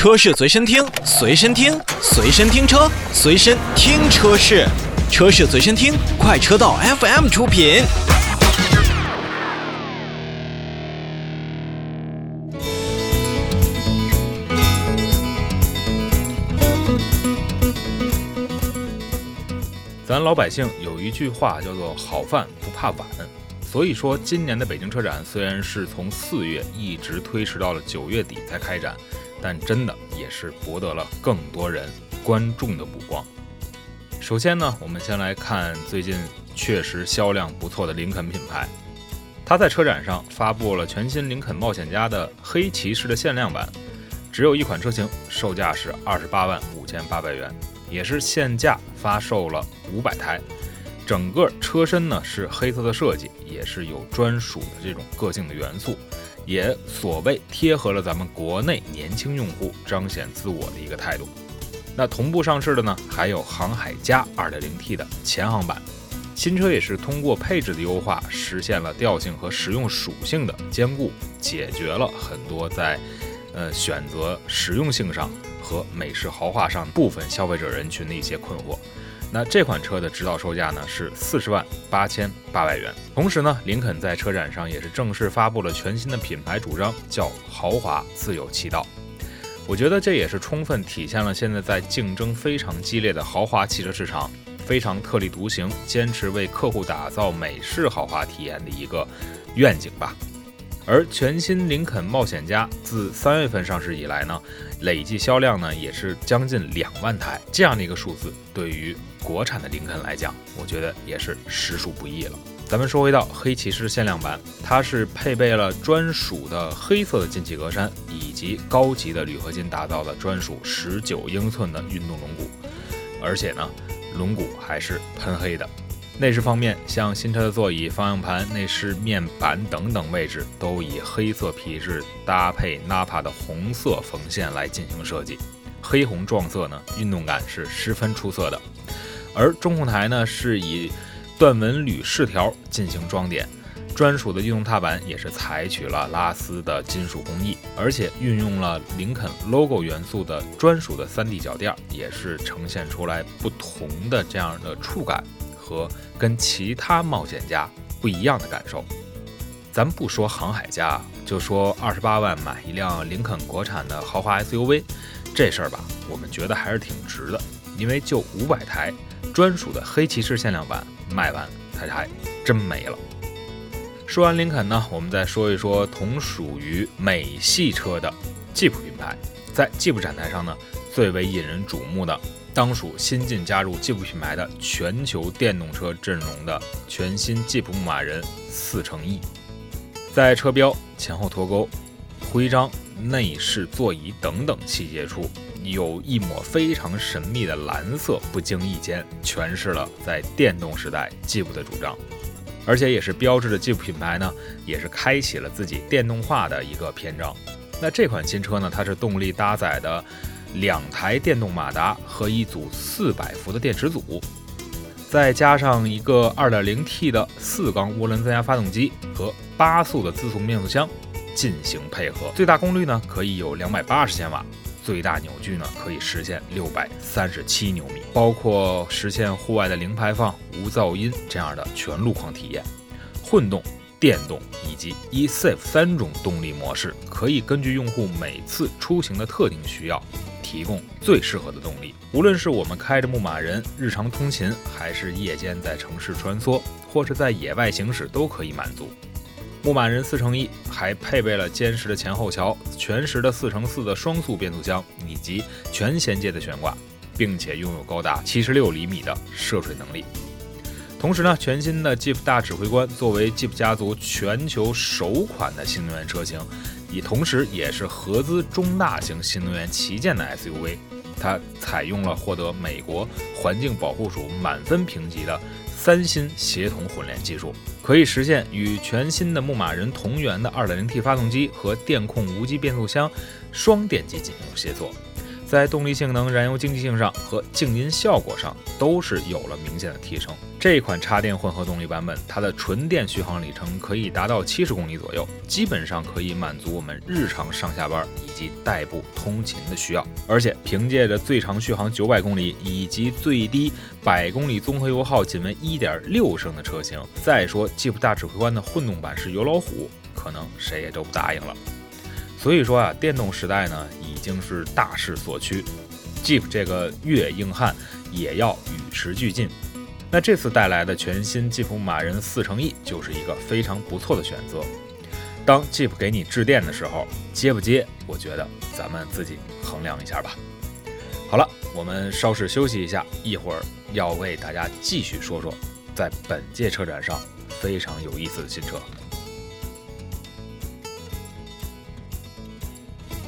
车市随身听，随身听，随身听车，随身听车市，车市随身听，快车道 FM 出品。咱老百姓有一句话叫做“好饭不怕晚”，所以说今年的北京车展虽然是从四月一直推迟到了九月底才开展，但真的也是博得了更多人观众的目光。首先呢，我们先来看最近确实销量不错的林肯品牌，它在车展上发布了全新林肯冒险家的黑骑士的限量版，只有一款车型，售价是二十八万五千八百元。也是限价发售了五百台，整个车身呢是黑色的设计，也是有专属的这种个性的元素，也所谓贴合了咱们国内年轻用户彰显自我的一个态度。那同步上市的呢，还有航海家 2.0T 的前航版，新车也是通过配置的优化，实现了调性和实用属性的兼顾，解决了很多在呃选择实用性上。和美式豪华上部分消费者人群的一些困惑。那这款车的指导售价呢是四十万八千八百元。同时呢，林肯在车展上也是正式发布了全新的品牌主张，叫豪华自有其道。我觉得这也是充分体现了现在在竞争非常激烈的豪华汽车市场，非常特立独行，坚持为客户打造美式豪华体验的一个愿景吧。而全新林肯冒险家自三月份上市以来呢，累计销量呢也是将近两万台，这样的一个数字，对于国产的林肯来讲，我觉得也是实属不易了。咱们说回到黑骑士限量版，它是配备了专属的黑色的进气格栅，以及高级的铝合金打造的专属十九英寸的运动轮毂，而且呢，轮毂还是喷黑的。内饰方面，像新车的座椅、方向盘、内饰面板等等位置，都以黑色皮质搭配 Napa 的红色缝线来进行设计，黑红撞色呢，运动感是十分出色的。而中控台呢，是以断纹铝饰条进行装点，专属的运动踏板也是采取了拉丝的金属工艺，而且运用了林肯 logo 元素的专属的 3D 脚垫，也是呈现出来不同的这样的触感。和跟其他冒险家不一样的感受，咱不说航海家，就说二十八万买一辆林肯国产的豪华 SUV，这事儿吧，我们觉得还是挺值的，因为就五百台专属的黑骑士限量版卖完，它还真没了。说完林肯呢，我们再说一说同属于美系车的吉普品牌，在吉普展台上呢，最为引人瞩目的。当属新晋加入吉普品牌的全球电动车阵容的全新吉普牧马人四乘一在车标、前后脱钩、徽章、内饰、座椅等等细节处，有一抹非常神秘的蓝色，不经意间诠释了在电动时代吉普的主张，而且也是标志着吉普品牌呢，也是开启了自己电动化的一个篇章。那这款新车呢，它是动力搭载的。两台电动马达和一组四百伏的电池组，再加上一个 2.0T 的四缸涡轮增压发动机和八速的自动变速箱进行配合，最大功率呢可以有两百八十千瓦，最大扭矩呢可以实现六百三十七牛米，包括实现户外的零排放、无噪音这样的全路况体验，混动。电动以及 eSafe 三种动力模式，可以根据用户每次出行的特定需要，提供最适合的动力。无论是我们开着牧马人日常通勤，还是夜间在城市穿梭，或是在野外行驶，都可以满足。牧马人四乘一还配备了坚实的前后桥、全时的四乘四的双速变速箱以及全衔接的悬挂，并且拥有高达七十六厘米的涉水能力。同时呢，全新的 Jeep 大指挥官作为 Jeep 家族全球首款的新能源车型，也同时也是合资中大型新能源旗舰的 SUV。它采用了获得美国环境保护署满分评级的三星协同混联技术，可以实现与全新的牧马人同源的 2.0T 发动机和电控无级变速箱双电机进行协作。在动力性能、燃油经济性上和静音效果上都是有了明显的提升。这款插电混合动力版本，它的纯电续航里程可以达到七十公里左右，基本上可以满足我们日常上下班以及代步通勤的需要。而且凭借着最长续航九百公里以及最低百公里综合油耗仅为一点六升的车型，再说 Jeep 大指挥官的混动版是油老虎，可能谁也都不答应了。所以说啊，电动时代呢已经是大势所趋，Jeep 这个越野硬汉也要与时俱进。那这次带来的全新吉普马人四乘一就是一个非常不错的选择。当 Jeep 给你致电的时候，接不接？我觉得咱们自己衡量一下吧。好了，我们稍事休息一下，一会儿要为大家继续说说在本届车展上非常有意思的新车。